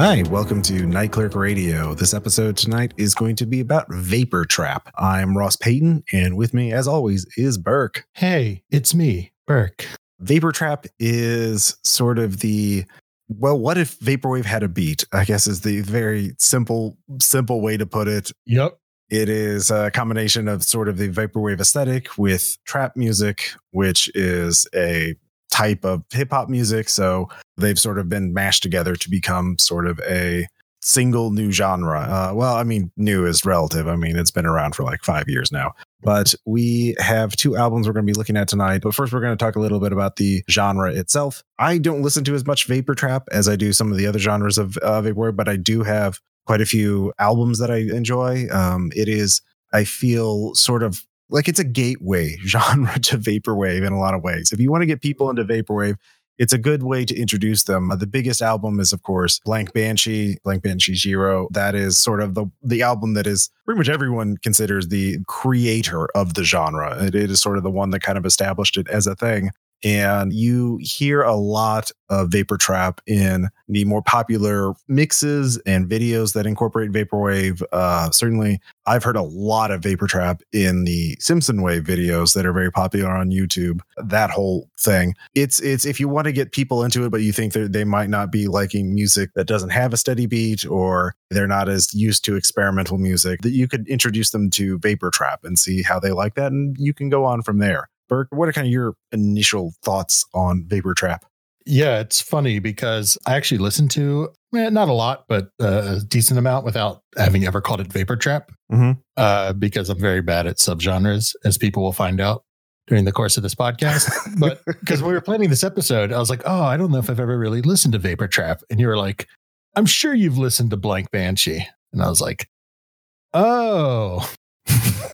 Hi, welcome to Night Clerk Radio. This episode tonight is going to be about Vapor Trap. I'm Ross Payton, and with me, as always, is Burke. Hey, it's me, Burke. Vapor Trap is sort of the well, what if Vaporwave had a beat? I guess is the very simple, simple way to put it. Yep. It is a combination of sort of the Vaporwave aesthetic with trap music, which is a type of hip hop music. So they've sort of been mashed together to become sort of a single new genre. Uh, well, I mean, new is relative. I mean, it's been around for like five years now. But we have two albums we're going to be looking at tonight. But first, we're going to talk a little bit about the genre itself. I don't listen to as much vapor trap as I do some of the other genres of uh, vaporwave, but I do have quite a few albums that I enjoy. Um, it is, I feel, sort of like it's a gateway genre to vaporwave in a lot of ways. If you want to get people into vaporwave, it's a good way to introduce them. Uh, the biggest album is, of course, Blank Banshee, Blank Banshee Zero. That is sort of the the album that is pretty much everyone considers the creator of the genre. it, it is sort of the one that kind of established it as a thing and you hear a lot of vapor trap in the more popular mixes and videos that incorporate vaporwave uh, certainly i've heard a lot of vapor trap in the simpson wave videos that are very popular on youtube that whole thing. It's it's if you want to get people into it but you think they might not be liking music that doesn't have a steady beat or they're not as used to experimental music that you could introduce them to vapor trap and see how they like that and you can go on from there Burke, what are kind of your initial thoughts on Vapor Trap? Yeah, it's funny because I actually listened to eh, not a lot, but a decent amount without having ever called it Vapor Trap mm-hmm. uh, because I'm very bad at subgenres, as people will find out during the course of this podcast. but because we were planning this episode, I was like, oh, I don't know if I've ever really listened to Vapor Trap. And you were like, I'm sure you've listened to Blank Banshee. And I was like, oh,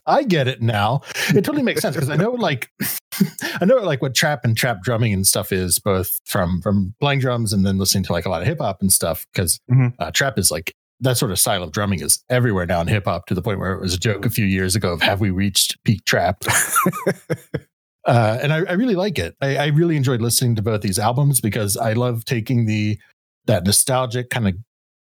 I get it now. It totally makes sense because I know like I know like what trap and trap drumming and stuff is both from from playing drums and then listening to like a lot of hip hop and stuff because mm-hmm. uh, trap is like that sort of style of drumming is everywhere now in hip hop to the point where it was a joke a few years ago of have we reached peak trap. uh, and I, I, really like it. I, I really enjoyed listening to both these albums because I love taking the that nostalgic kind of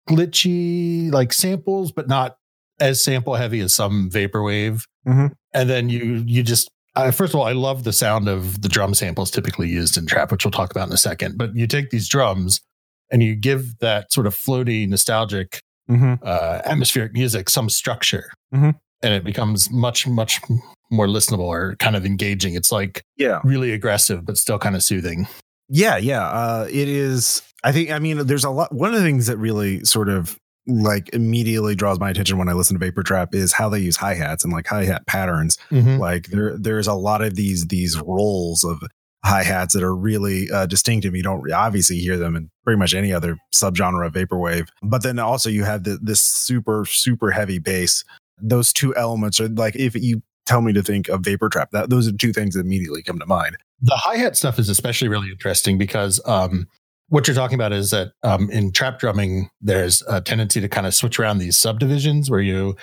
glitchy like samples, but not as sample heavy as some vaporwave, mm-hmm. and then you you just uh, first of all, I love the sound of the drum samples typically used in trap, which we'll talk about in a second. But you take these drums and you give that sort of floaty, nostalgic, mm-hmm. uh, atmospheric music some structure, mm-hmm. and it becomes much much more listenable or kind of engaging. It's like yeah, really aggressive but still kind of soothing. Yeah, yeah. Uh, it is. I think. I mean, there's a lot. One of the things that really sort of like immediately draws my attention when I listen to Vapor Trap is how they use hi hats and like hi hat patterns. Mm-hmm. Like there, there's a lot of these these rolls of hi hats that are really uh, distinctive. You don't obviously hear them in pretty much any other subgenre of vaporwave. But then also you have the, this super super heavy bass. Those two elements are like if you tell me to think of Vapor Trap, that those are two things that immediately come to mind. The hi hat stuff is especially really interesting because um, what you're talking about is that um, in trap drumming, there's a tendency to kind of switch around these subdivisions where you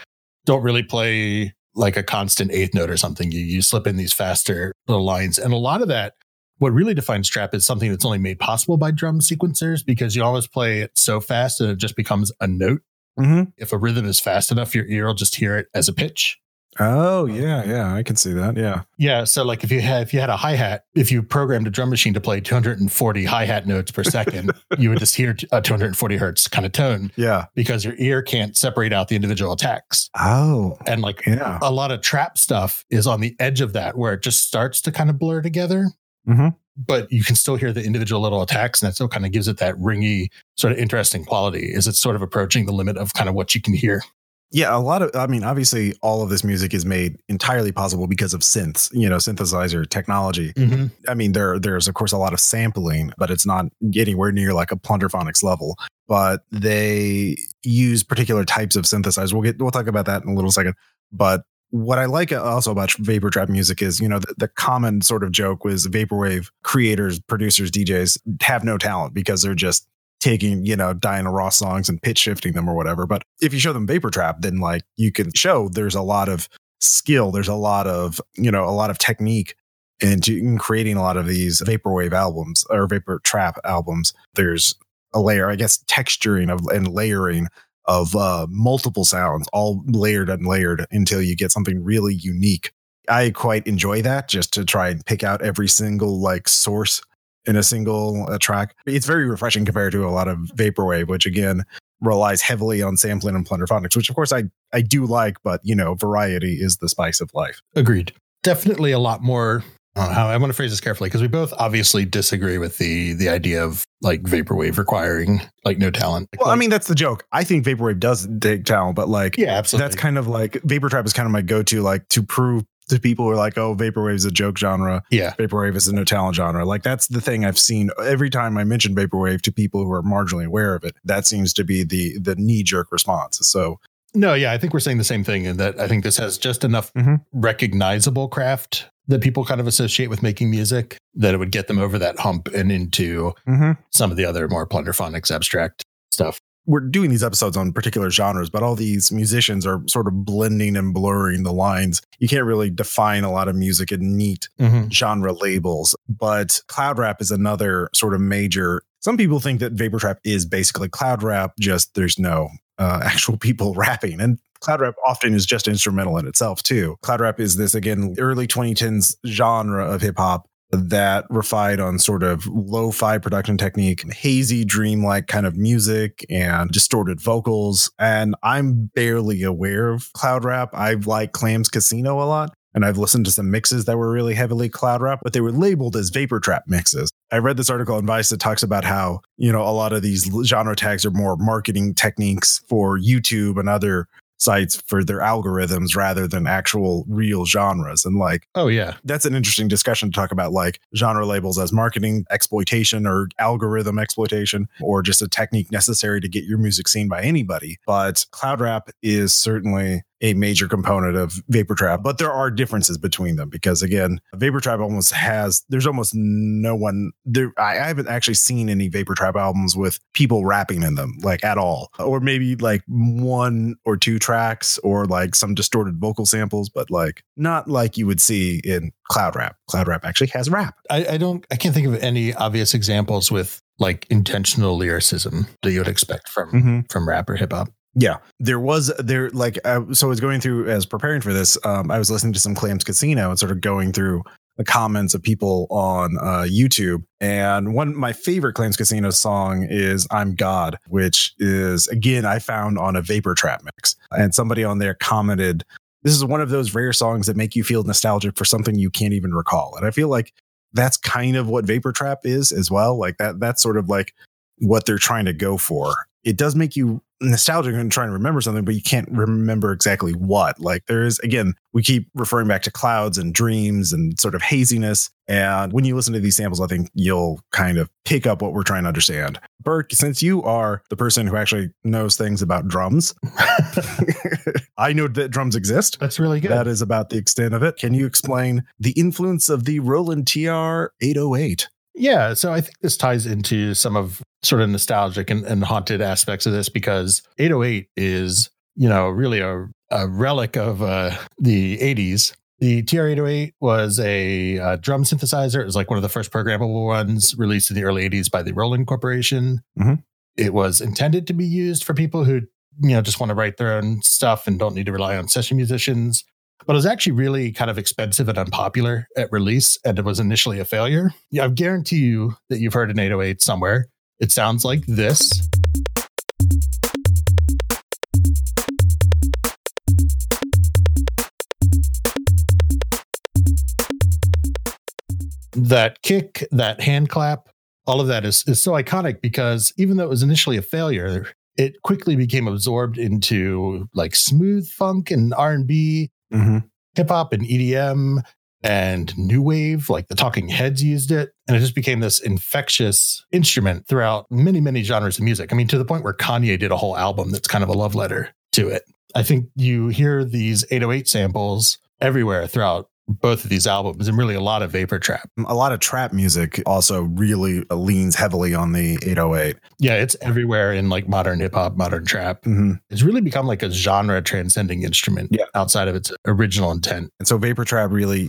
don't really play like a constant eighth note or something. You you slip in these faster little lines, and a lot of that. What really defines trap is something that's only made possible by drum sequencers because you always play it so fast that it just becomes a note. Mm-hmm. If a rhythm is fast enough, your ear will just hear it as a pitch. Oh yeah, yeah, I can see that. Yeah, yeah. So like if you had if you had a hi hat, if you programmed a drum machine to play 240 hi hat notes per second, you would just hear a 240 hertz kind of tone. Yeah, because your ear can't separate out the individual attacks. Oh, and like yeah. a lot of trap stuff is on the edge of that where it just starts to kind of blur together. Mm-hmm. But you can still hear the individual little attacks, and that still kind of gives it that ringy, sort of interesting quality. Is it sort of approaching the limit of kind of what you can hear yeah, a lot of I mean, obviously all of this music is made entirely possible because of synths, you know, synthesizer technology. Mm-hmm. I mean, there there's of course a lot of sampling, but it's not anywhere near like a plunderphonics level. But they use particular types of synthesizers. We'll get we'll talk about that in a little second. But what I like also about vapor trap music is, you know, the, the, common sort of joke was vaporwave creators, producers, DJs have no talent because they're just taking, you know, Diana Ross songs and pitch shifting them or whatever. But if you show them Vapor Trap, then like you can show there's a lot of skill, there's a lot of, you know, a lot of technique into creating a lot of these vaporwave albums or vapor trap albums. There's a layer, I guess, texturing of and layering of uh, multiple sounds, all layered and layered until you get something really unique. I quite enjoy that just to try and pick out every single like source in a single uh, track. It's very refreshing compared to a lot of vaporwave, which again relies heavily on sampling and plunderphonics, which of course I I do like, but you know, variety is the spice of life. Agreed. Definitely a lot more how I want to phrase this carefully because we both obviously disagree with the the idea of like vaporwave requiring like no talent. Well, like, I mean that's the joke. I think vaporwave does take talent, but like yeah, absolutely. That's kind of like vapor trap is kind of my go to like to prove to people who are like, oh, vaporwave is a joke genre. Yeah, vaporwave is a no talent genre. Like that's the thing I've seen every time I mention vaporwave to people who are marginally aware of it. That seems to be the the knee jerk response. So no, yeah, I think we're saying the same thing, and that I think this has just enough mm-hmm. recognizable craft that people kind of associate with making music that it would get them over that hump and into mm-hmm. some of the other more plunderphonics abstract stuff. We're doing these episodes on particular genres, but all these musicians are sort of blending and blurring the lines. You can't really define a lot of music in neat mm-hmm. genre labels, but cloud rap is another sort of major. Some people think that vapor trap is basically cloud rap, just there's no uh, actual people rapping. And cloud rap often is just instrumental in itself too. Cloud rap is this again early 2010s genre of hip hop that refined on sort of lo-fi production technique, hazy dreamlike kind of music and distorted vocals. And I'm barely aware of cloud rap. I like Clams Casino a lot. And I've listened to some mixes that were really heavily cloud rap, but they were labeled as vapor trap mixes. I read this article in Vice that talks about how, you know, a lot of these genre tags are more marketing techniques for YouTube and other sites for their algorithms rather than actual real genres. And like, oh, yeah, that's an interesting discussion to talk about like genre labels as marketing exploitation or algorithm exploitation or just a technique necessary to get your music seen by anybody. But cloud rap is certainly a major component of vapor trap but there are differences between them because again vapor trap almost has there's almost no one there I, I, haven't actually seen any vapor trap albums with people rapping in them like at all. Or maybe like one or two tracks or like some distorted vocal samples but like not like you would see in cloud rap. Cloud rap actually has rap. I, I don't i can't think of any obvious examples with like intentional lyricism that you would expect from mm-hmm. from rap or hip hop yeah, there was there like uh, so. I was going through as preparing for this. Um, I was listening to some Clams Casino and sort of going through the comments of people on uh, YouTube. And one my favorite Clams Casino song is "I'm God," which is again I found on a Vapor Trap mix. And somebody on there commented, "This is one of those rare songs that make you feel nostalgic for something you can't even recall." And I feel like that's kind of what Vapor Trap is as well. Like that. That's sort of like what they're trying to go for. It does make you nostalgic and trying to remember something, but you can't remember exactly what. Like there is, again, we keep referring back to clouds and dreams and sort of haziness. And when you listen to these samples, I think you'll kind of pick up what we're trying to understand. Burke, since you are the person who actually knows things about drums, I know that drums exist. That's really good. That is about the extent of it. Can you explain the influence of the Roland TR 808? Yeah, so I think this ties into some of sort of nostalgic and, and haunted aspects of this because 808 is, you know, really a, a relic of uh, the 80s. The TR-808 was a, a, drum synthesizer. It was like one of the first programmable ones released in the early 80s by the Roland Corporation. Mm-hmm. It was intended to be used for people who, you know, just want to write their own stuff and don't need to rely on session musicians but it was actually really kind of expensive and unpopular at release, and it was initially a failure. Yeah, I guarantee you that you've heard an 808 somewhere. It sounds like this. That kick, that hand clap, all of that is, is so iconic because even though it was initially a failure, it quickly became absorbed into like smooth funk and R&B mm-hmm. hip hop and EDM and new wave, like the Talking Heads used it. And it just became this infectious instrument throughout many, many genres of music. I mean, to the point where Kanye did a whole album that's kind of a love letter to it. I think you hear these 808 samples everywhere throughout both of these albums and really a lot of vapor trap. A lot of trap music also really leans heavily on the 808. Yeah, it's everywhere in like modern hip hop, modern trap. Mm-hmm. It's really become like a genre transcending instrument yeah. outside of its original intent. And so vapor trap really,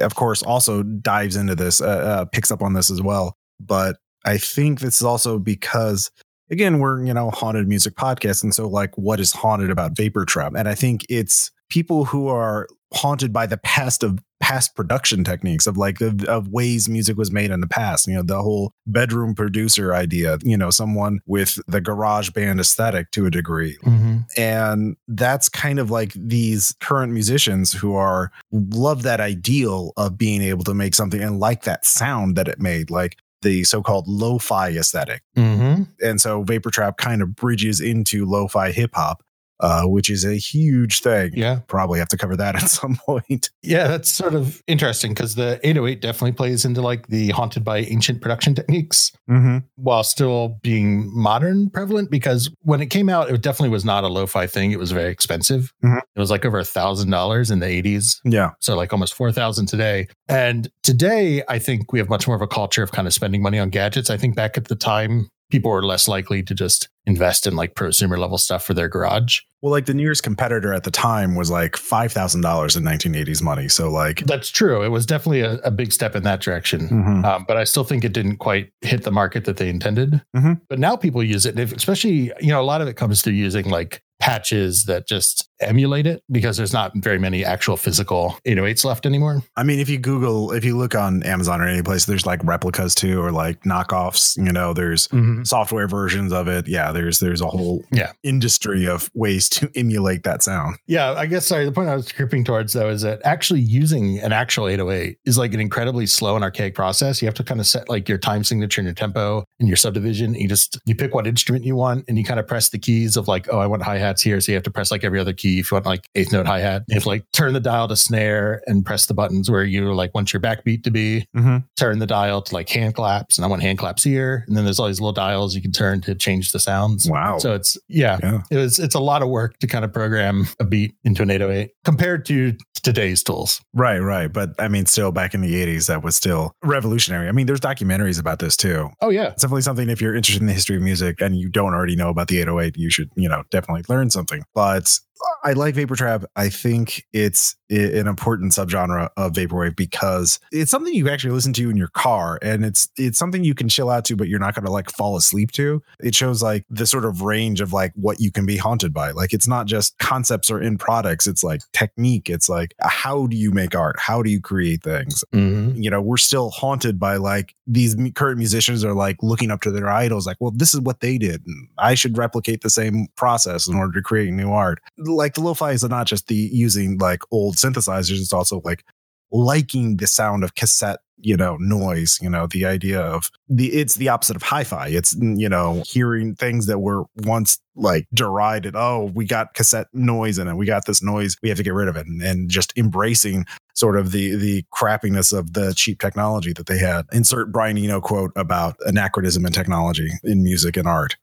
of course, also dives into this, uh, uh, picks up on this as well. But I think this is also because again, we're, you know, haunted music podcast. And so like what is haunted about Vapor Trap? And I think it's people who are haunted by the past of past production techniques of like of, of, ways music was made in the past you know the whole bedroom producer idea you know someone with the garage band aesthetic to a degree mm-hmm. and that's kind of like these current musicians who are love that ideal of being able to make something and like that sound that it made like the so-called lo-fi esthetic mm-hmm. and so vapor trap kind of bridges into lo-fi hip-hop uh, which is a huge thing. Yeah. Probably have to cover that at some point. Yeah, that's sort of interesting because the 808 definitely plays into like the haunted by ancient production techniques mm-hmm. while still being modern prevalent. Because when it came out, it definitely was not a lo fi thing. It was very expensive. Mm-hmm. It was like over a thousand dollars in the 80s. Yeah. So like almost 4,000 today. And today, I think we have much more of a culture of kind of spending money on gadgets. I think back at the time, people are less likely to just invest in like prosumer level stuff for their garage. Well, like the nearest competitor at the time was like five thousand dollars in 1980s money. So like that's true. It was definitely a, a big step in that direction. Mm-hmm. Um, but I still think it didn't quite hit the market that they intended. Mm-hmm. But now people use it, if, especially you know a lot of it comes through using like patches that just emulate it because there's not very many actual physical 808s left anymore. I mean, if you Google, if you look on Amazon or any place, there's like replicas too, or like knockoffs. You know, there's mm-hmm. software versions of it. Yeah, there's there's a whole yeah industry of ways to emulate that sound. Yeah, I guess sorry. The point I was creeping towards though is that actually using an actual 808 is like an incredibly slow and archaic process. You have to kind of set like your time signature and your tempo and your subdivision. You just you pick what instrument you want and you kind of press the keys of like, oh, I want hi hats here, so you have to press like every other key. If you want like eighth note hi hat, you have to like turn the dial to snare and press the buttons where you like want your backbeat to be. Mm-hmm. Turn the dial to like hand claps, and I want hand claps here. And then there's all these little dials you can turn to change the sounds. Wow. So it's yeah, yeah. it was it's a lot of work to kind of program a beat into an 808 compared to today's tools. Right, right. But I mean, still back in the 80s, that was still revolutionary. I mean, there's documentaries about this too. Oh yeah, it's definitely something. If you're interested in the history of music and you don't already know about the 808, you should you know definitely learn something. But I like Vapor Trap. I think it's an important subgenre of vaporwave because it's something you actually listen to in your car, and it's it's something you can chill out to, but you're not going to like fall asleep to. It shows like the sort of range of like what you can be haunted by. Like it's not just concepts or in products. It's like technique. It's like how do you make art? How do you create things? Mm-hmm. You know, we're still haunted by like these current musicians are like looking up to their idols. Like, well, this is what they did. And I should replicate the same process in order to create new art like the lo-fi is not just the using like old synthesizers it's also like liking the sound of cassette you know noise you know the idea of the it's the opposite of hi-fi. It's you know hearing things that were once like derided oh we got cassette noise in it. We got this noise. We have to get rid of it. And, and just embracing sort of the the crappiness of the cheap technology that they had. Insert brian eno quote about anachronism in technology in music and art.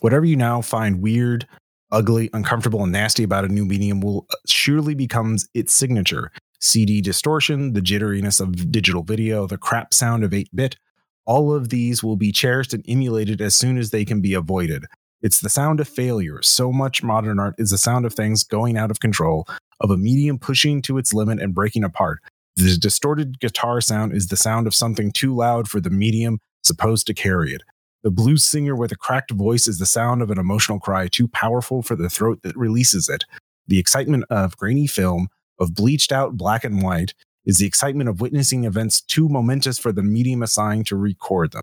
Whatever you now find weird ugly, uncomfortable, and nasty about a new medium will uh, surely becomes its signature. CD distortion, the jitteriness of digital video, the crap sound of 8 bit, all of these will be cherished and emulated as soon as they can be avoided. It's the sound of failure. So much modern art is the sound of things going out of control, of a medium pushing to its limit and breaking apart. The distorted guitar sound is the sound of something too loud for the medium supposed to carry it. The blues singer with a cracked voice is the sound of an emotional cry too powerful for the throat that releases it. The excitement of grainy film, of bleached out black and white, is the excitement of witnessing events too momentous for the medium assigned to record them.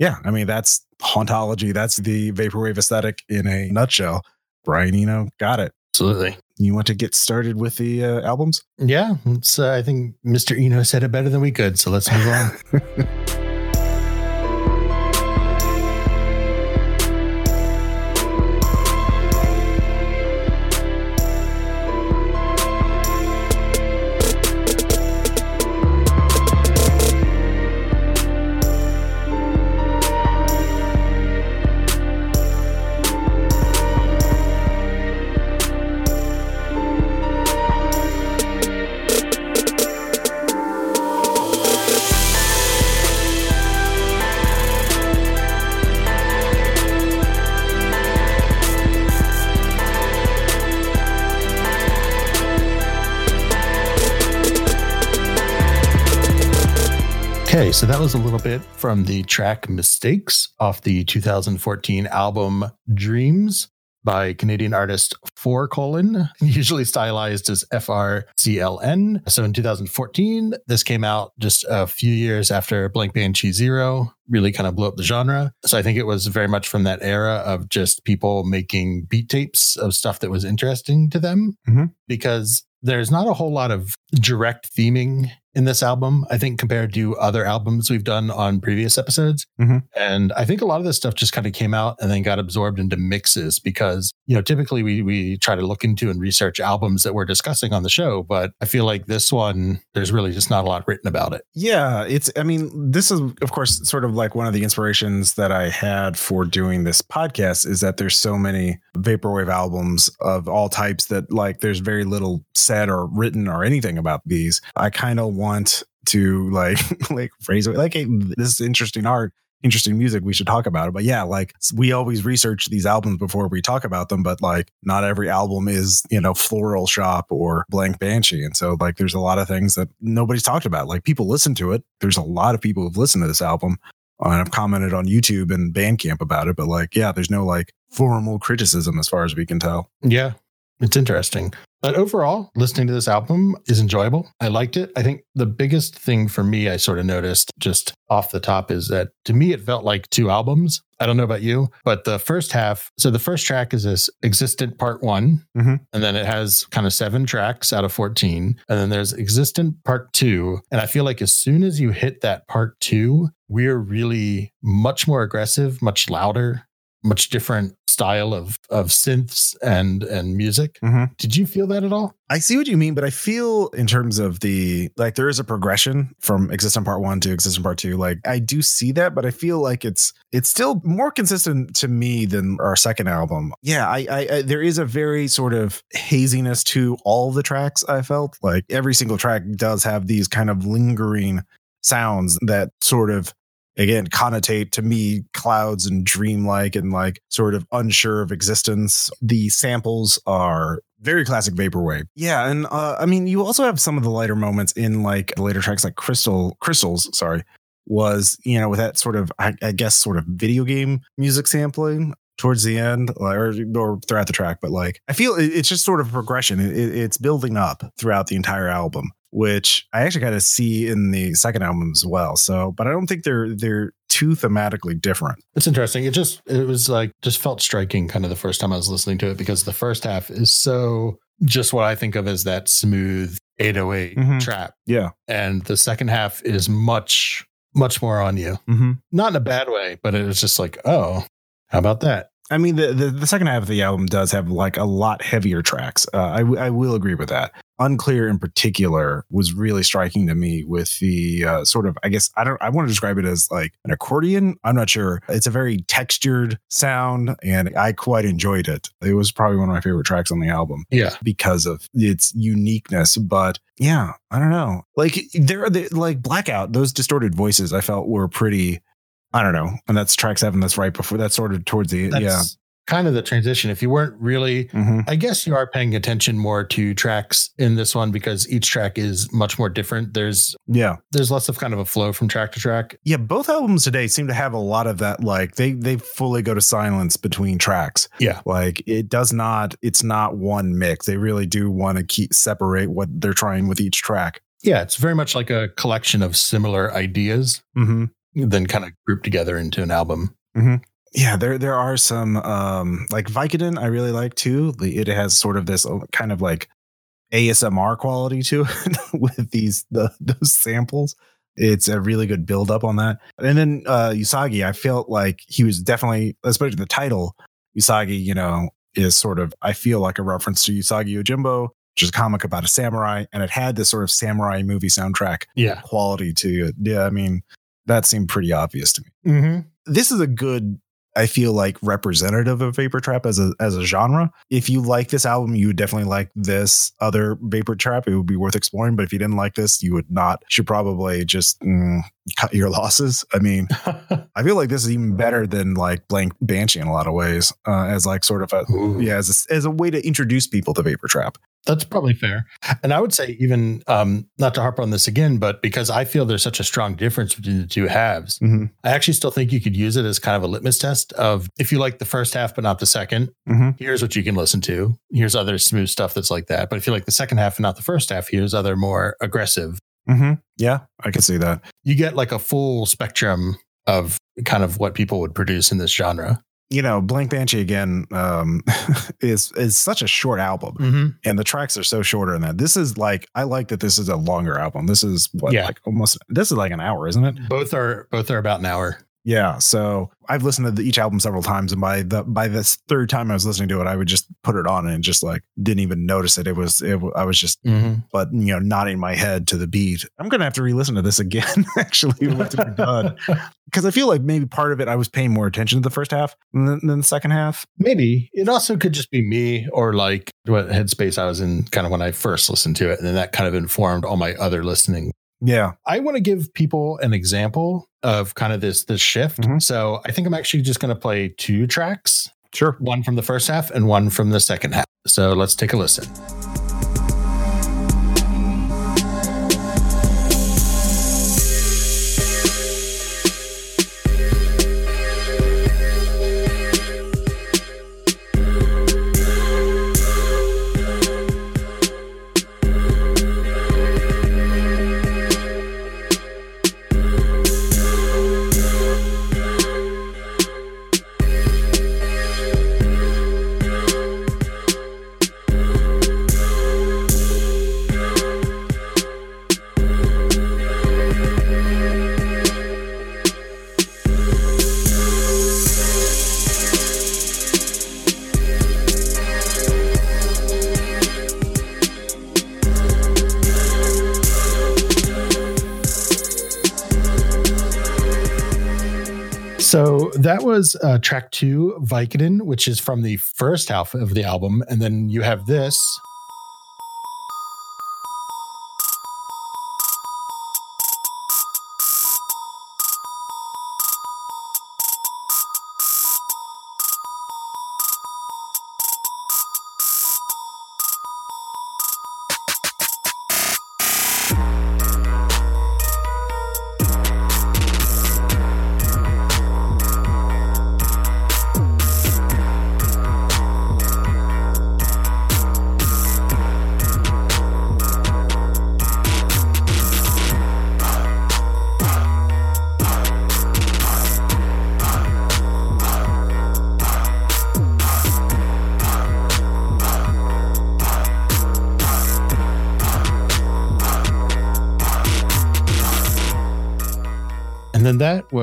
Yeah, I mean, that's hauntology. That's the vaporwave aesthetic in a nutshell. Brian Eno got it. Absolutely. You want to get started with the uh, albums? Yeah, uh, I think Mr. Eno said it better than we could. So let's move on. so that was a little bit from the track Mistakes off the 2014 album Dreams by Canadian artist Four Colon, usually stylized as FRCLN. So in 2014, this came out just a few years after Blank Banshee Zero really kind of blew up the genre. So I think it was very much from that era of just people making beat tapes of stuff that was interesting to them mm-hmm. because there's not a whole lot of direct theming in this album, I think, compared to other albums we've done on previous episodes. Mm-hmm. And I think a lot of this stuff just kind of came out and then got absorbed into mixes because, you know, typically we, we try to look into and research albums that we're discussing on the show. But I feel like this one, there's really just not a lot written about it. Yeah. It's, I mean, this is, of course, sort of like one of the inspirations that I had for doing this podcast is that there's so many vaporwave albums of all types that like there's very little said or written or anything about these. I kind of want to like like phrase it like hey, this is interesting art interesting music we should talk about it. But yeah like we always research these albums before we talk about them but like not every album is you know Floral Shoppe or blank banshee. And so like there's a lot of things that nobody's talked about. Like people listen to it. There's a lot of people who've listened to this album uh, and I've commented on YouTube and Bandcamp about it, but like, yeah, there's no like formal criticism as far as we can tell. Yeah, it's interesting. But overall, listening to this album is enjoyable. I liked it. I think the biggest thing for me I sort of noticed just off the top is that to me it felt like two albums. I don't know about you, but the first half, so the first track is this Existent Part One, mm-hmm. and then it has kind of seven tracks out of 14. And then there's Existent Part Two. And I feel like as soon as you hit that part two, we're really much more aggressive, much louder, much different style of of synths and and music. Mm-hmm. Did you feel that at all? I see what you mean, but I feel in terms of the like there is a progression from existent part one to existent part two. Like I do see that, but I feel like it's it's still more consistent to me than our second album. Yeah, I, I, I there is a very sort of haziness to all the tracks. I felt like every single track does have these kind of lingering sounds that sort of again connotate to me clouds and dreamlike and like sort of unsure of existence. The samples are very classic vaporwave. Yeah, and uh, I mean, you also have some of the lighter moments in like the later tracks, like Crystal Crystals. Sorry, was you know with that sort of I, I guess sort of video game music sampling towards the end or, or throughout the track but like i feel it's just sort of progression it, it's building up throughout the entire album which I actually kind of see in the second album as well. So, but I don't think they're they're too thematically different. It's interesting. It just it was like just felt striking kind of the first time I was listening to it because the first half is so just what I think of as that smooth 808 mm-hmm. trap. Yeah. And the second half is much much more on you. Mm-hmm. Not in a bad way, but it was just like, oh, how about that? I mean, the, the, the second half of the album does have like a lot heavier tracks. Uh, I, I will agree with that. Unclear in particular was really striking to me with the uh, sort of, I guess, I don't, I want to describe it as like an accordion. I'm not sure. It's a very textured sound and I quite enjoyed it. It was probably one of my favorite tracks on the album. Yeah. Because of its uniqueness. But yeah, I don't know. Like there are the, like blackout, those distorted voices I felt were pretty I don't know. And that's track seven. That's right before that's sort of towards the that's yeah. Kind of the transition. If you weren't really, mm-hmm. I guess you are paying attention more to tracks in this one because each track is much more different. There's yeah, there's less of kind of a flow from track to track. Yeah, both albums today seem to have a lot of that. Like they they fully go to silence between tracks. Yeah, like it does not. It's not one mix. They really do want to keep separate what they're trying with each track. Yeah, it's very much like a collection of similar ideas. Mm-hmm then kind of grouped together into an album. Mm-hmm. Yeah, there there are some um like Vicodin I really like too. It has sort of this uh, kind of like ASMR quality to it with these the those samples. It's a really good build up on that. And then uh Usagi, I felt like he was definitely especially the title Usagi, you know, is sort of I feel like a reference to Usagi Yojimbo, which is a comic about a samurai, and it had this sort of samurai movie soundtrack yeah. quality to it. Yeah, I mean, that seemed pretty obvious to me. Mm-hmm. This is a good, I feel like, representative of Vapor Trap as a as a genre. If you like this album, you would definitely like this other Vapor Trap. It would be worth exploring. But if you didn't like this, you would not. Should probably just mm, cut your losses. I mean, I feel like this is even better than like Blank Banshee in a lot of ways, uh, as like sort of a Ooh. yeah, as a, as a way to introduce people to Vapor Trap. That's probably fair. And I would say, even um, not to harp on this again, but because I feel there's such a strong difference between the two halves, mm-hmm. I actually still think you could use it as kind of a litmus test of if you like the first half but not the 2nd mm-hmm. here's what you can listen to. Here's other smooth stuff that's like that. But if you like the second half and not the first half, here's other more aggressive. Mm-hmm. Yeah, I can see that. You get like a full spectrum of kind of what people would produce in this genre you know, Blank Banshee again um, is is such a short album, mm-hmm. and the tracks are so shorter than that. This is like I like that this is a longer album. This is what yeah. like almost this is like an hour, isn't it? Both are both are about an hour. Yeah, so I've listened to each album several times, and by the by this third time I was listening to it, I would just put it on and just like didn't even notice it. It was it, I was just mm-hmm. but you know nodding my head to the beat. I'm gonna have to re-listen to this again actually once we're done because I feel like maybe part of it I was paying more attention to the first half than, than the second half. Maybe it also could just be me or like what headspace I was in kind of when I first listened to it, and then that kind of informed all my other listening yeah. I want to give people an example of kind of this this shift. Mm-hmm. So I think I'm actually just going to play two tracks. Sure. One from the first half and one from the second half. So let's take a listen. That was uh, track two, Vicodin, which is from the first half of the album. And then you have this.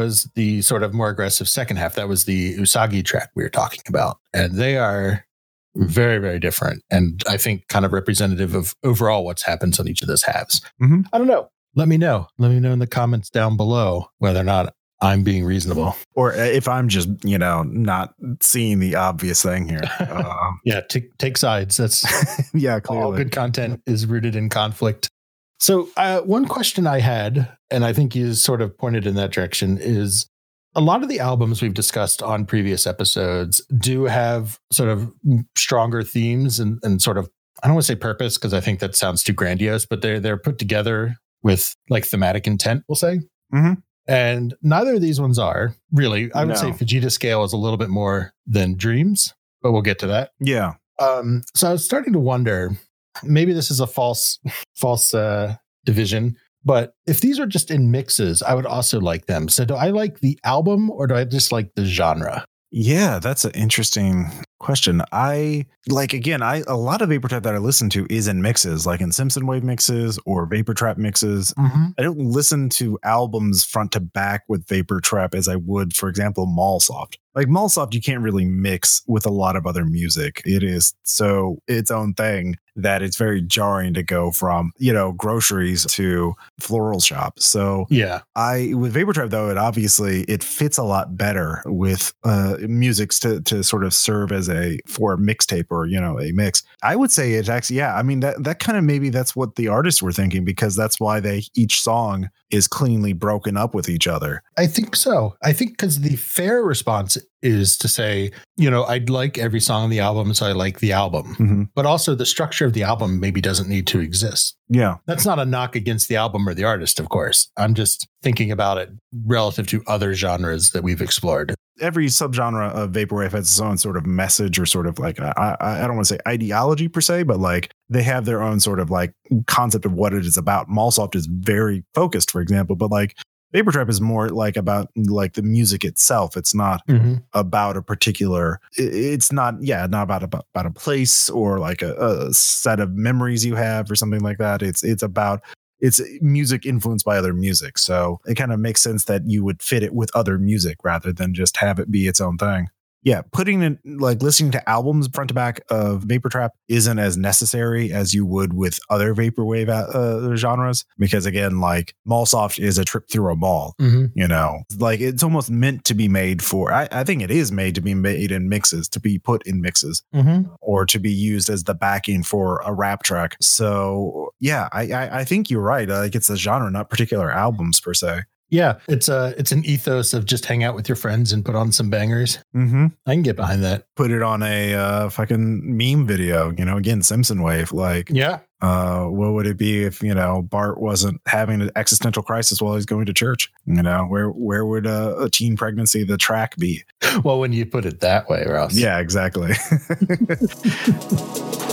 Was the sort of more aggressive second half. That was the Usagi track we were talking about. And they are very, very different. And I think kind of representative of overall what's happens on each of those halves. Mm-hmm. I don't know. Let me know. Let me know in the comments down below whether or not I'm being reasonable. Or uh, if I'm just, you know, not seeing the obvious thing here. Uh, yeah, t- take sides. That's yeah, clearly. All good content is rooted in conflict. So, uh, one question I had, and I think you sort of pointed in that direction, is a lot of the albums we've discussed on previous episodes do have sort of stronger themes and, and sort of, I don't want to say purpose because I think that sounds too grandiose, but they're, they're put together with like thematic intent, we'll say. Mm-hmm. And neither of these ones are really. I would no. say Fujita Scale is a little bit more than Dreams, but we'll get to that. Yeah. Um, so I was starting to wonder maybe this is a false false uh, division but if these are just in mixes i would also like them. So do i like the album or do i just like the genre? Yeah that's an interesting question. I like again i a lot of vapor trap that i listen to is in mixes like in simpson wave mixes or vapor trap mixes. Mm-hmm. i don't listen to albums front to back with vapor trap as i would for example mallsoft like Mallsoft, you can't really mix with a lot of other music. It is so its own thing that it's very jarring to go from, you know, groceries to Floral Shoppe. So yeah, I with Vapor Trap though, it obviously it fits a lot better with uh musics to to sort of serve as a for a mixtape or, you know, a mix. I would say it's actually yeah, I mean that that kind of maybe that's what the artists were thinking because that's why they each song is cleanly broken up with each other. I think so. I think because the fair response is to say, you know, I'd like every song on the album, so I like the album. Mm-hmm. But also the structure of the album maybe doesn't need to exist. Yeah. That's not a knock against the album or the artist, of course. I'm just thinking about it relative to other genres that we've explored. Every subgenre of vaporwave has its own sort of message or sort of like I, I don't want to say ideology per se, but like they have their own sort of like concept of what it is about. Mallsoft is very focused, for example, but like Vapor Trap is more like about like the music itself. It's not Mm-hmm. about a particular. It's not yeah, not about about, about a place or like a, a set of memories you have or something like that. It's it's about it's music influenced by other music. So it kind of makes sense that you would fit it with other music rather than just have it be its own thing. Yeah, putting in like listening to albums front to back of Vapor Trap isn't as necessary as you would with other vaporwave uh, genres because again, like Mallsoft is a trip through a mall Mm-hmm. you know like it's almost meant to be made for I, I think it is made to be made in mixes to be put in mixes Mm-hmm. or to be used as the backing for a rap track so yeah i i, I think you're right like it's a genre not particular albums per se Yeah, it's a it's an ethos of just hang out with your friends and put on some bangers. mm-hmm. I can get behind that. put it on a uh, fucking meme video you know again simpson wave like Yeah, uh what would it be if you know bart wasn't having an existential crisis while he's going to church you know where where would a, a teen pregnancy the track be well, when you put it that way, Ross. Yeah, exactly.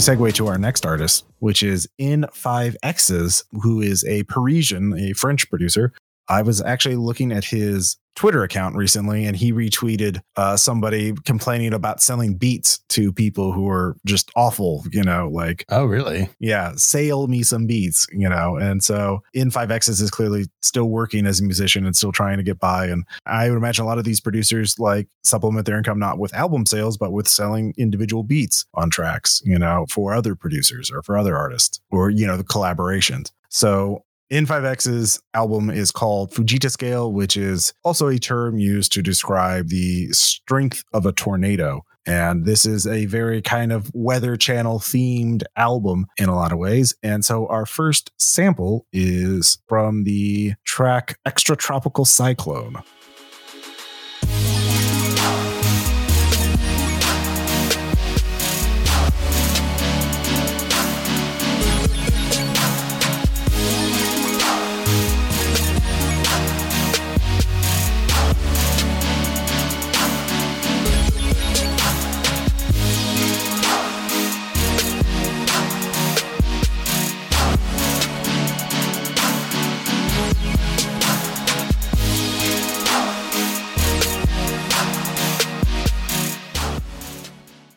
to segue to our next artist, which is In Five X's, who is a Parisian, a French producer. I was actually looking at his Twitter account recently, and he retweeted uh, somebody complaining about selling beats to people who are just awful, you know, like Oh, really? yeah, sale me some beats, you know. And so N5Xs is clearly still working as a musician and still trying to get by. And I would imagine a lot of these producers like supplement their income not with album sales, but with selling individual beats on tracks, you know, for other producers or for other artists or, you know, the collaborations. So in 5X's album is called Fujita scale, which is also a term used to describe the strength of a tornado. And this is a very kind of weather channel themed album in a lot of ways. And so our first sample is from the track Extra Tropical Cyclone.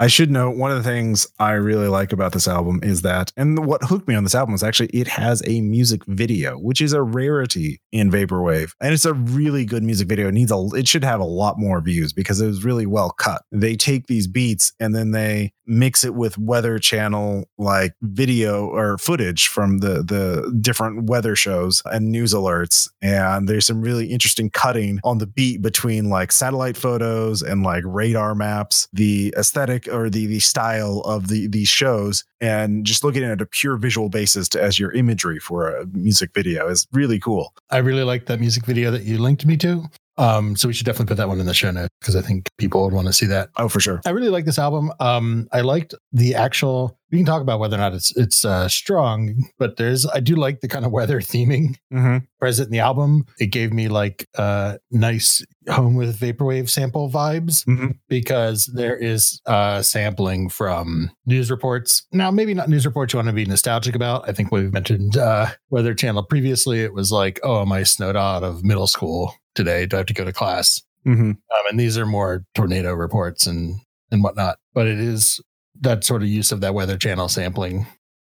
I should note one of the things I really like about this album is that, and what hooked me on this album is actually it has a music video, which is a rarity in vaporwave, and it's a really good music video. It needs a, it should have a lot more views because it was really well cut. They take these beats and then they mix it with Weather Channel like video or footage from the the different weather shows and news alerts, and there's some really interesting cutting on the beat between like satellite photos and like radar maps. The aesthetic or the the style of the these shows and just looking at a pure visual basis to, as your imagery for a music video is really cool. I really like that music video that you linked me to. Um, so we should definitely put that one in the show notes because I think people would want to see that. Oh, for sure. I really like this album. Um, I liked the actual. We can talk about whether or not it's it's uh, strong, but there's I do like the kind of weather theming Mm-hmm. present in the album. It gave me like uh, nice home with vaporwave sample vibes Mm-hmm. because there is uh, sampling from news reports. Now, maybe not news reports you want to be nostalgic about. I think we've mentioned uh, Weather Channel previously. It was like, oh, am I snowed out of middle school? Today? Do I have to go to class? Mm-hmm. Um, and these are more tornado reports and and whatnot. But it is that sort of use of that weather channel sampling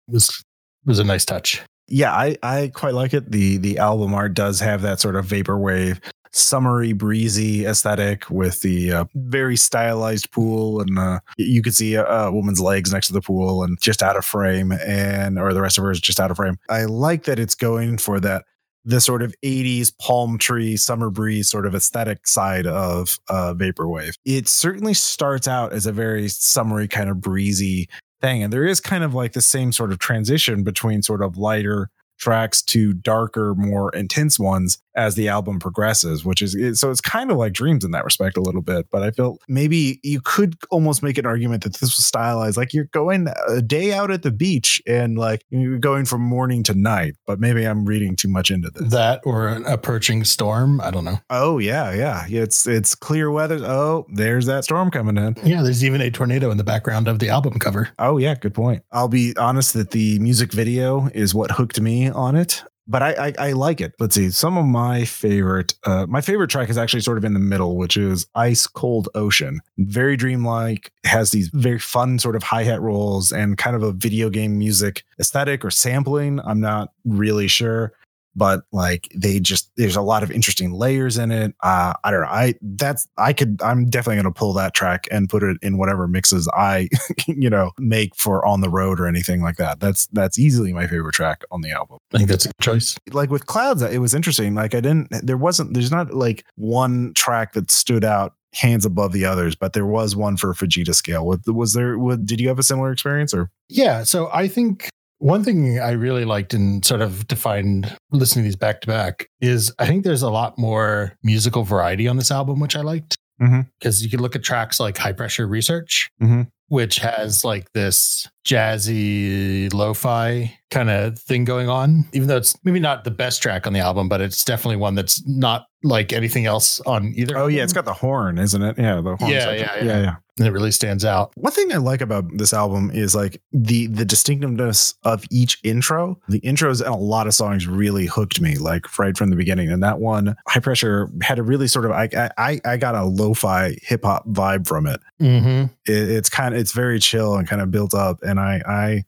was was a nice touch. Yeah, I, I quite like it. The the album art does have that sort of vaporwave, summery, breezy aesthetic with the uh, very stylized pool, and uh, you could see a, a, woman's legs next to the pool and just out of frame, and or the rest of her is just out of frame. I like that it's going for that the sort of 80s palm tree summer breeze sort of aesthetic side of uh, vaporwave. It certainly starts out as a very summery kind of breezy thing. And there is kind of like the same sort of transition between sort of lighter tracks to darker, more intense ones as the album progresses, which is so it's kind of like dreams in that respect a little bit. But I feel maybe you could almost make an argument that this was stylized, like you're going a day out at the beach and like you're going from morning to night. But maybe I'm reading too much into this. That or an approaching storm. I don't know. Oh yeah, yeah. It's it's clear weather. Oh, there's that storm coming in. Yeah, there's even a tornado in the background of the album cover. Oh yeah, good point. I'll be honest that the music video is what hooked me on it but I, I, I like it. Let's see. Some of my favorite, uh, my favorite track is actually sort of in the middle, which is Ice Cold Ocean. Very dreamlike, has these very fun sort of hi hat rolls and kind of a video game music aesthetic or sampling. I'm not really sure but like they just there's a lot of interesting layers in it. Uh, I don't know. I that's I could I'm definitely gonna pull that track and put it in whatever mixes I you know make for on the road or anything like that. That's that's easily my favorite track on the album. I think that's a good choice. Like with Clouds, it was interesting. Like I didn't there wasn't there's not like one track that stood out hands above the others, but there was one for Fujita scale. Was, was there? Was, did you have a similar experience or? Yeah, so I think one thing I really liked and sort of defined listening to these back to back is I think there's a lot more musical variety on this album, which I liked. Because mm-hmm. you can look at tracks like High Pressure Research, mm-hmm. which has like this jazzy lo fi kind of thing going on, even though it's maybe not the best track on the album, but it's definitely one that's not like anything else on either. Oh, yeah. It's got the horn, isn't it? Yeah. The horn. Yeah, yeah, yeah, yeah. yeah and it really stands out. One thing I like about this album is like the the distinctiveness of each intro. The intros and a lot of songs really hooked me, like right from the beginning. And that one, High Pressure, had a really sort of I I I got a lo-fi hip hop vibe from it. Mm-hmm. it. It's kind of it's very chill and kind of built up, and I I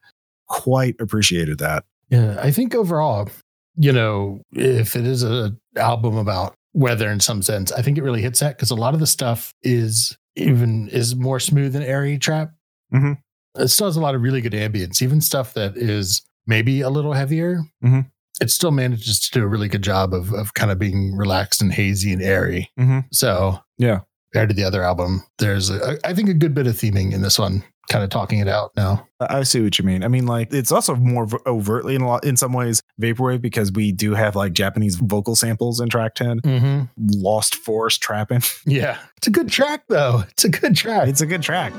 quite appreciated that. Yeah, I think overall, you know, if it is a album about weather in some sense, I think it really hits that because a lot of the stuff is even is more smooth and airy trap. Mm-hmm. It still has a lot of really good ambience, even stuff that is maybe a little heavier. Mm-hmm. It still manages to do a really good job of of kind of being relaxed and hazy and airy. Mm-hmm. So yeah, compared to the other album, there's a, I think a good bit of theming in this one kind of talking it out now. I see what you mean. I mean, like it's also more overtly in a lot in some ways vaporwave because we do have like Japanese vocal samples in track 10 mm-hmm. Lost Forest trapping. Yeah, it's a good track though. It's a good track. It's a good track.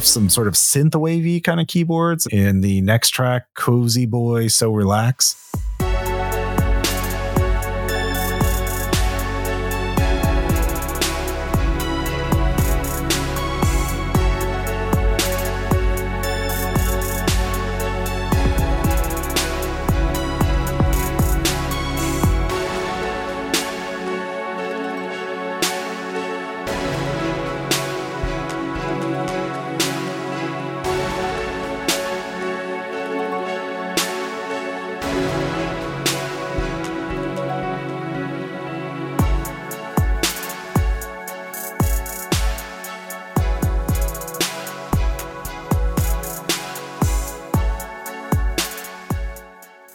Have some sort of synth wavy kind of keyboards in the next track, Cozy Boy, So Relax.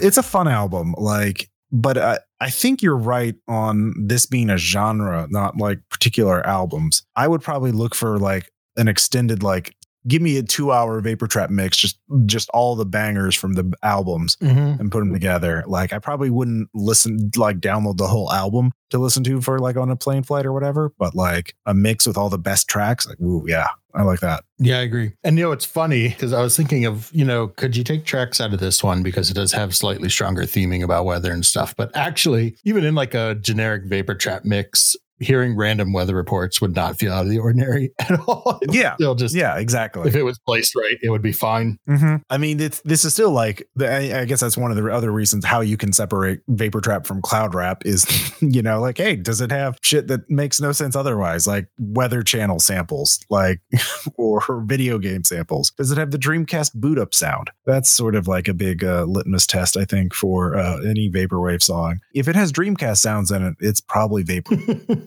It's a fun album. Like, but I, I think you're right on this being a genre, not like particular albums. I would probably look for like an extended like give me a two hour vapor trap mix just just all the bangers from the albums mm-hmm. and put them together. Like i probably wouldn't listen like download the whole album to listen to for like on a plane flight or whatever but like a mix with all the best tracks like ooh yeah i like that. Yeah i agree. And you know it's funny because i was thinking of you know could you take tracks out of this one? Because it does have slightly stronger theming about weather and stuff. But actually even in like a generic vapor trap mix hearing random weather reports would not feel out of the ordinary at all. yeah, still just yeah, exactly. If it was placed right, it would be fine. Mm-hmm. I mean, it's this is still like the, I guess that's one of the other reasons how you can separate vapor trap from cloud rap is you know like hey, does it have shit that makes no sense otherwise like weather channel samples like or video game samples? Does it have the Dreamcast boot up sound? That's sort of like a big uh, litmus test I think for uh, any vaporwave song. If it has Dreamcast sounds in it, it's probably vapor.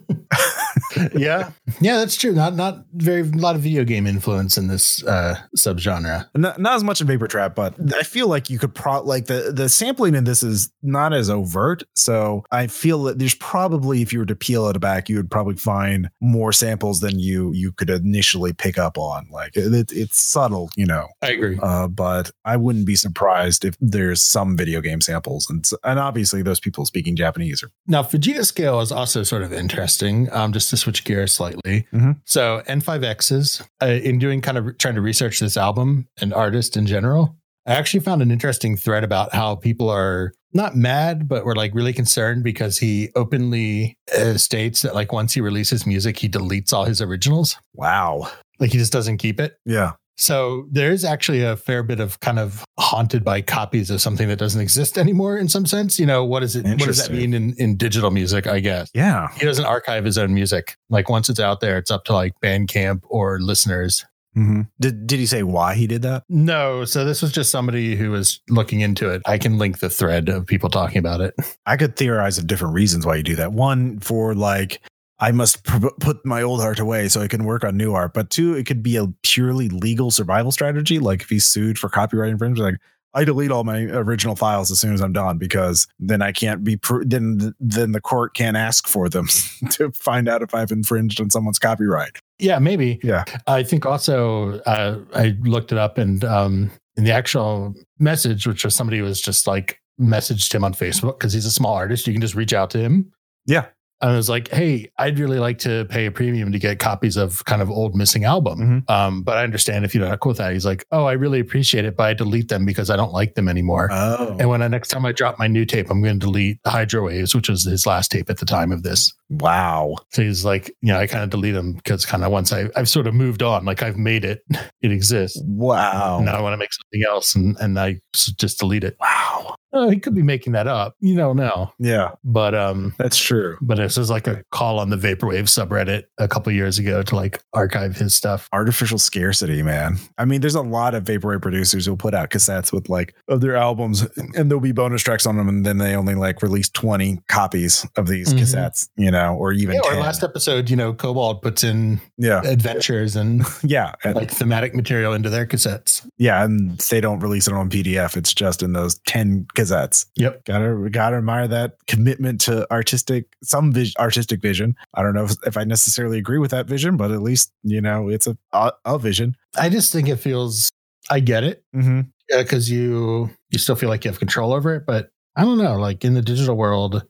yeah, yeah, that's true. Not not very a lot of video game influence in this uh, subgenre. Not, not as much in Vapor Trap, but I feel like you could pro like the the sampling in this is not as overt. So I feel that there's probably if you were to peel it back, you would probably find more samples than you you could initially pick up on. Like it, it's subtle, you know. I agree. Uh, but I wouldn't be surprised if there's some video game samples, and and obviously those people speaking Japanese are now Fujita scale is also sort of interesting. Um, just to switch gears slightly. Mm-hmm. So N5X's, uh, in doing kind of trying to research this album and artist in general, I actually found an interesting thread about how people are not mad, but were like really concerned because he openly uh, states that like once he releases music, he deletes all his originals. Wow. Like he just doesn't keep it. Yeah. So there is actually a fair bit of kind of haunted by copies of something that doesn't exist anymore in some sense. You know, what is it? What does that mean in, in digital music, I guess? Yeah. He doesn't archive his own music. Like once it's out there, it's up to like Bandcamp or listeners. Mm-hmm. Did Did he say why he did that? No. So this was just somebody who was looking into it. I can link the thread of people talking about it. I could theorize of different reasons why you do that. One for like I must pr- put my old art away so I can work on new art. But two, it could be a purely legal survival strategy. Like if he's sued for copyright infringement, like I delete all my original files as soon as I'm done because then I can't be pr- then then the court can't ask for them to find out if I've infringed on someone's copyright. Yeah, maybe. Yeah, I think also uh, I looked it up and um, in the actual message, which was somebody was just like messaged him on Facebook because he's a small artist. You can just reach out to him. Yeah. I was like, hey, I'd really like to pay a premium to get copies of kind of old missing album. Mm-hmm. Um, but I understand if you don't cool with that. He's like, oh, I really appreciate it, but I delete them because I don't like them anymore. Oh. And when the next time I drop my new tape, I'm going to delete Hydro Waves, which was his last tape at the time of this. Wow. So he's like, you know, I kind of delete them because kind of once I, I've sort of moved on, like I've made it, it exists. Wow. Now I want to make something else and, and I just delete it. Wow. Oh, he could be making that up. You don't know. Yeah. But um that's true. But this is like a call on the Vaporwave subreddit a couple years ago to like archive his stuff. Artificial scarcity, man. I mean, there's a lot of Vaporwave producers who'll put out cassettes with like of their albums and there'll be bonus tracks on them and then they only like release 20 copies of these mm-hmm. cassettes, you know, or even yeah, or last episode, you know, Cobalt puts in yeah adventures and yeah, and, like thematic material into their cassettes. Yeah, and they don't release it on PDF. It's just in those 10 cassettes. Yep. Gotta gotta admire that commitment to artistic some vis- artistic vision. I don't know if, if, I necessarily agree with that vision, but at least you know it's a a, a vision. I just think it feels. I get it because mm-hmm. you you still feel like you have control over it, but I don't know. Like in the digital world,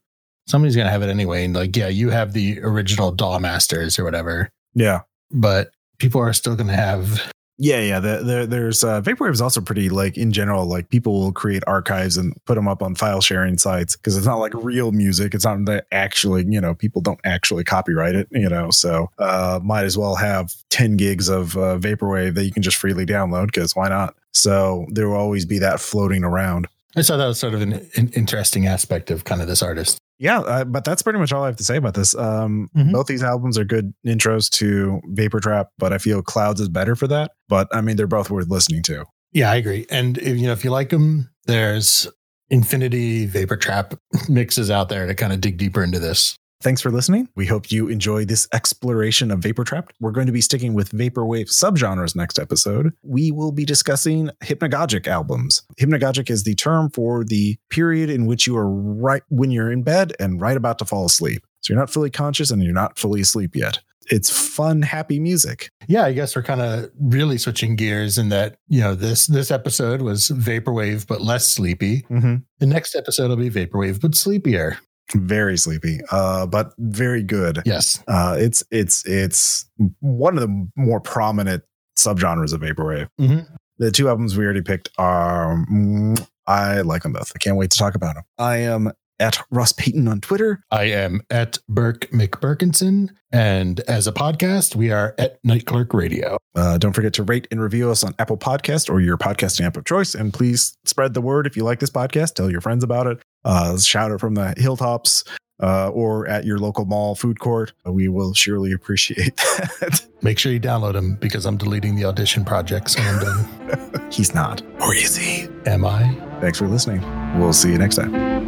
somebody's gonna have it anyway. And like, yeah, you have the original DAW masters or whatever. Yeah, but people are still gonna have yeah, yeah. The, the, there's uh, vaporwave is also pretty like in general. Like people will create archives and put them up on file sharing sites because it's not like real music. It's not that actually you know people don't actually copyright it. You know, so uh, might as well have ten gigs of uh, vaporwave that you can just freely download because why not? So there will always be that floating around. I saw that was sort of an, an interesting aspect of kind of this artist yeah, uh, but that's pretty much all I have to say about this. Um, mm-hmm. Both these albums are good intros to Vapor Trap, but I feel Clouds is better for that. But I mean, they're both worth listening to. Yeah, I agree. And if, you know, if you like them, there's Infinity Vapor Trap mixes out there to kind of dig deeper into this. Thanks for listening. We hope you enjoy this exploration of Vapor Trap. We're going to be sticking with Vaporwave subgenres next episode. We will be discussing hypnagogic albums. Hypnagogic is the term for the period in which you are right when you're in bed and right about to fall asleep. So you're not fully conscious and you're not fully asleep yet it's fun, happy music. Yeah, I guess we're kind of really switching gears in that you know this this episode was vaporwave but less sleepy. Mm-hmm. The next episode will be vaporwave but sleepier. Very sleepy, uh, but very good. Yes, uh, it's it's it's one of the more prominent subgenres of vaporwave. Mm-hmm. The two albums we already picked are. Mm, I like them both. I can't wait to talk about them. I am at Ross Payton on Twitter. I am at Burke McBurkinson. And as a podcast, we are at Night Clerk Radio. Uh, don't forget to rate and review us on Apple Podcast or your podcasting app of choice. And please spread the word if you like this podcast. Tell your friends about it. Uh, shout it from the hilltops. Uh, or at your local mall food court. We will surely appreciate that. Make sure you download them because I'm deleting the audition projects when I'm done. He's not. Or is he? Am I? Thanks for listening. We'll see you next time.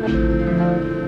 Thank you.